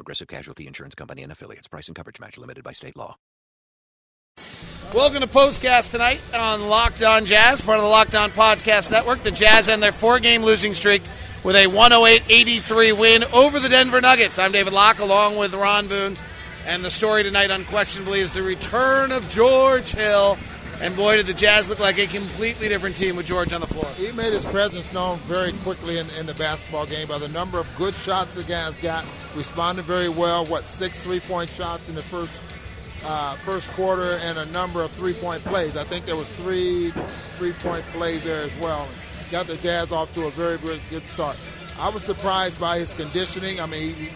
Progressive Casualty Insurance Company and affiliates. Price and coverage match limited by state law. Welcome to Postcast tonight on Locked On Jazz, part of the Locked On Podcast Network. The Jazz end their four game losing streak with a 108 83 win over the Denver Nuggets. I'm David Locke along with Ron Boone. And the story tonight, unquestionably, is the return of George Hill. And boy, did the Jazz look like a completely different team with George on the floor. He made his presence known very quickly in, in the basketball game by the number of good shots the guys got. Responded very well. What six three-point shots in the first uh, first quarter, and a number of three-point plays. I think there was three three-point plays there as well. Got the Jazz off to a very very good start. I was surprised by his conditioning. I mean, he,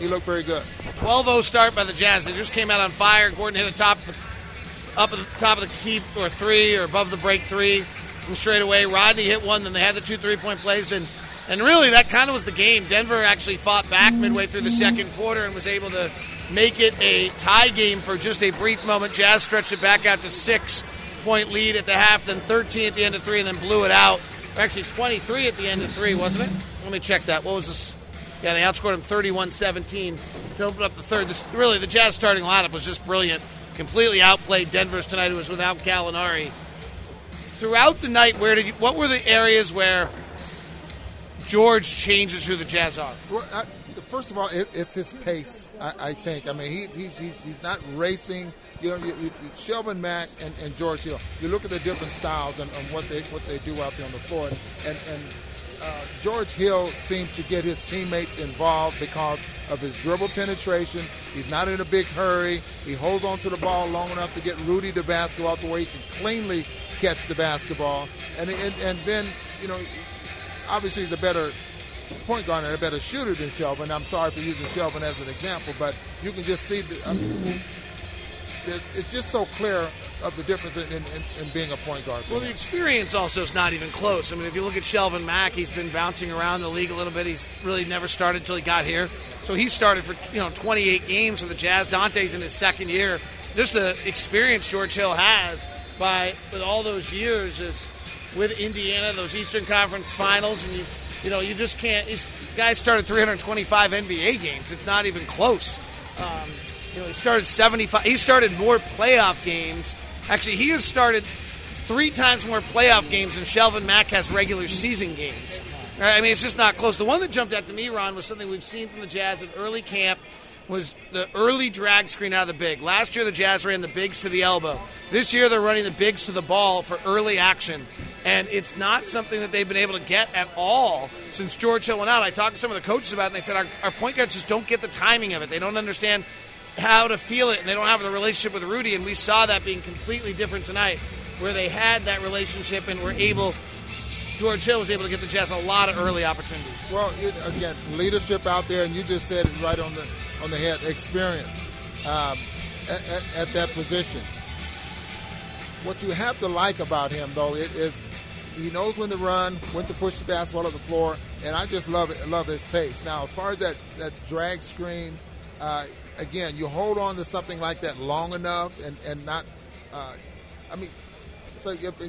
he looked very good. 12-0 start by the Jazz. They just came out on fire. Gordon hit the top up at the top of the keep or three or above the break three from straight away. Rodney hit one, then they had the two three point plays. Then, and really that kind of was the game. Denver actually fought back midway through the second quarter and was able to make it a tie game for just a brief moment. Jazz stretched it back out to six point lead at the half, then 13 at the end of three, and then blew it out. Actually, 23 at the end of three, wasn't it? Let me check that. What was this? Yeah, they outscored them 31 17 to open up the third. This, really, the Jazz starting lineup was just brilliant completely outplayed Denver's tonight, It was without Gallinari. Throughout the night, where did you, what were the areas where George changes who the Jazz are? Well, I, first of all, it, it's his pace. I, I, think. I mean, he, he's, he's he's not racing. You know, you, you, Shelvin Mack and, and, George Hill. You look at the different styles and, and, what they what they do out there on the floor, and and uh, George Hill seems to get his teammates involved because of his dribble penetration. He's not in a big hurry. He holds on to the ball long enough to get Rudy the basketball to where he can cleanly catch the basketball. And, and, and then, you know, obviously he's a better point guard and a better shooter than Shelvin. I'm sorry for using Shelvin as an example, but you can just see the, I mean, it's just so clear of the difference in, in, in being a point guard. Well, the experience also is not even close. I mean, if you look at Shelvin Mack, he's been bouncing around the league a little bit. He's really never started until he got here. So he started for you know 28 games for the Jazz. Dante's in his second year. Just the experience George Hill has by with all those years is with Indiana, those Eastern Conference Finals, and you you know you just can't. These guys started 325 NBA games. It's not even close. Um, you know, he started 75. He started more playoff games. Actually, he has started three times more playoff games than Shelvin Mack has regular season games. I mean, it's just not close. The one that jumped out to me, Ron, was something we've seen from the Jazz in early camp. Was the early drag screen out of the big. Last year, the Jazz ran the bigs to the elbow. This year, they're running the bigs to the ball for early action. And it's not something that they've been able to get at all since George Hill went out. I talked to some of the coaches about it, and they said our, our point guards just don't get the timing of it. They don't understand how to feel it, and they don't have the relationship with Rudy. And we saw that being completely different tonight, where they had that relationship and were able. George Hill was able to get the Jazz a lot of early opportunities. Well, again, leadership out there, and you just said it right on the on the head. Experience um, at, at, at that position. What you have to like about him, though, is he knows when to run, when to push the basketball up the floor, and I just love it. Love his pace. Now, as far as that that drag screen, uh, again, you hold on to something like that long enough and, and not, uh, I mean,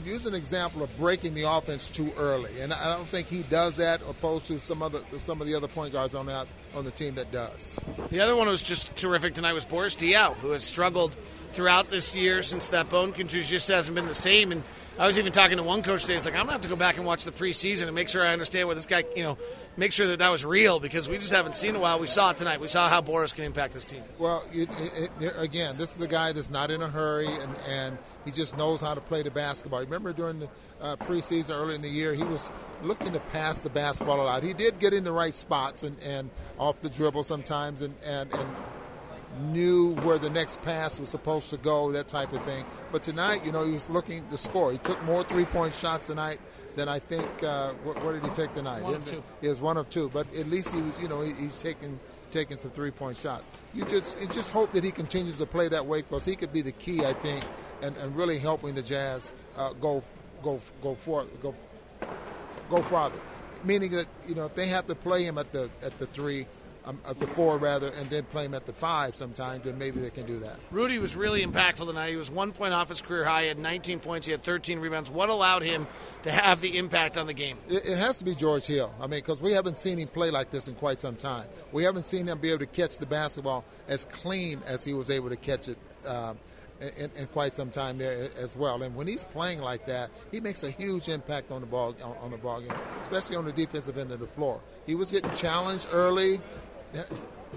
use an example of breaking the offense too early, and I don't think he does that, opposed to some other some of the other point guards on that on the team that does. The other one who was just terrific tonight was Boris Diaw, who has struggled throughout this year since that bone contusion just hasn't been the same. And I was even talking to one coach today. He's like, I'm gonna have to go back and watch the preseason and make sure I understand what this guy, you know, make sure that that was real because we just haven't seen a while. We saw it tonight. We saw how Boris can impact this team. Well, it, it, it, again, this is a guy that's not in a hurry and, and he just knows how to play the basketball. Remember during the uh, preseason early in the year, he was looking to pass the basketball a lot. He did get in the right spots and, and off the dribble sometimes and, and, and knew where the next pass was supposed to go, that type of thing. But tonight, you know, he was looking to score. He took more three point shots tonight than I think. Uh, what, what, did he take tonight? One of two. He was one of two, but at least he was, you know, he, he's taking taking some three point shots. You just you just hope that he continues to play that way because he could be the key, I think, and, and really helping the Jazz uh, go go go for go go farther. Meaning that you know if they have to play him at the at the three, um, at the four rather, and then play him at the five sometimes, then maybe they can do that. Rudy was really impactful tonight. He was one point off his career high. He had 19 points. He had 13 rebounds. What allowed him to have the impact on the game? It, it has to be George Hill. I mean, because we haven't seen him play like this in quite some time. We haven't seen him be able to catch the basketball as clean as he was able to catch it. Uh, in, in, quite some time there as well. And when he's playing like that, he makes a huge impact on the ball on, on the ball game, especially on the defensive end of the floor. He was getting challenged early.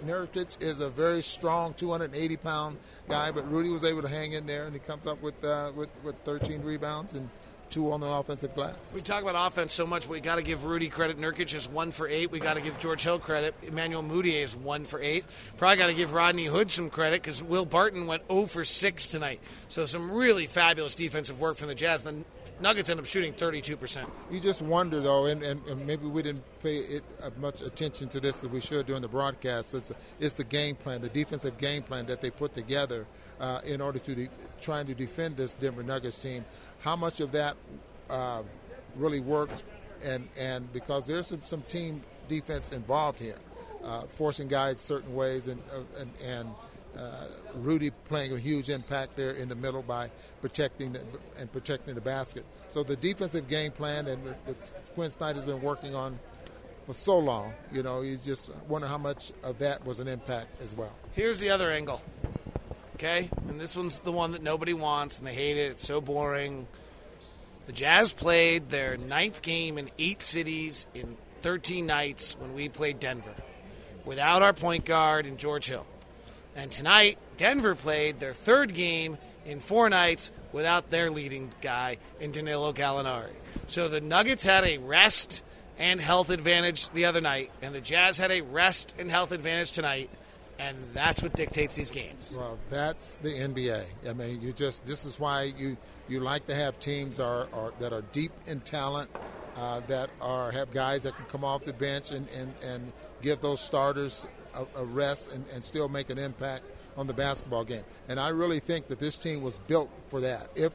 Nurkic is a very strong 280 pound guy, but Rudy was able to hang in there, and he comes up with uh, with, with 13 rebounds and two on the offensive glass. We talk about offense so much, we got to give Rudy credit. Nurkic is one for eight. We got to give George Hill credit. Emmanuel Mudiay is one for eight. Probably got to give Rodney Hood some credit because Will Barton went 0 for six tonight. So some really fabulous defensive work from the Jazz. The Nuggets end up shooting 32%. You just wonder, though, and, and, and maybe we didn't pay it uh, much attention to this as we should during the broadcast. It's, it's the game plan, the defensive game plan that they put together uh, in order to de- trying to defend this Denver Nuggets team. How much of that uh, really worked, and and because there's some, some team defense involved here, uh, forcing guys certain ways, and uh, and, and uh, Rudy playing a huge impact there in the middle by protecting the, and protecting the basket. So the defensive game plan and that Quin Snyder has been working on for so long, you know, you just wonder how much of that was an impact as well. Here's the other angle. Okay, and this one's the one that nobody wants and they hate it. It's so boring. The Jazz played their ninth game in eight cities in 13 nights when we played Denver without our point guard and George Hill. And tonight, Denver played their third game in four nights without their leading guy in Danilo Gallinari. So the Nuggets had a rest and health advantage the other night, and the Jazz had a rest and health advantage tonight. And that's what dictates these games. Well, that's the NBA. I mean, you just this is why you you like to have teams are, are that are deep in talent, uh, that are have guys that can come off the bench and, and, and give those starters a, a rest and, and still make an impact on the basketball game. And I really think that this team was built for that. If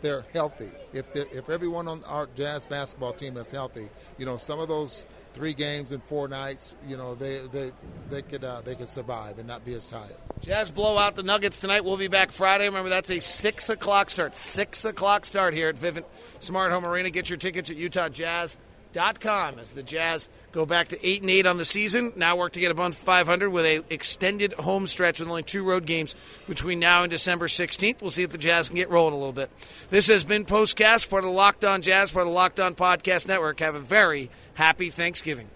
they're healthy, if if everyone on our Jazz basketball team is healthy, you know, some of those three games in four nights, you know, they they they could uh, they could survive and not be as tired. Jazz blow out the Nuggets tonight. We'll be back Friday. Remember, that's a six o'clock start. Six o'clock start here at Vivint Smart Home Arena. Get your tickets at Utah Jazz com as the Jazz go back to eight and eight on the season. Now work to get above 500 with a extended home stretch with only two road games between now and December 16th. We'll see if the Jazz can get rolling a little bit. This has been Postcast, part of the Locked On Jazz, part of the Locked On Podcast Network. Have a very happy Thanksgiving.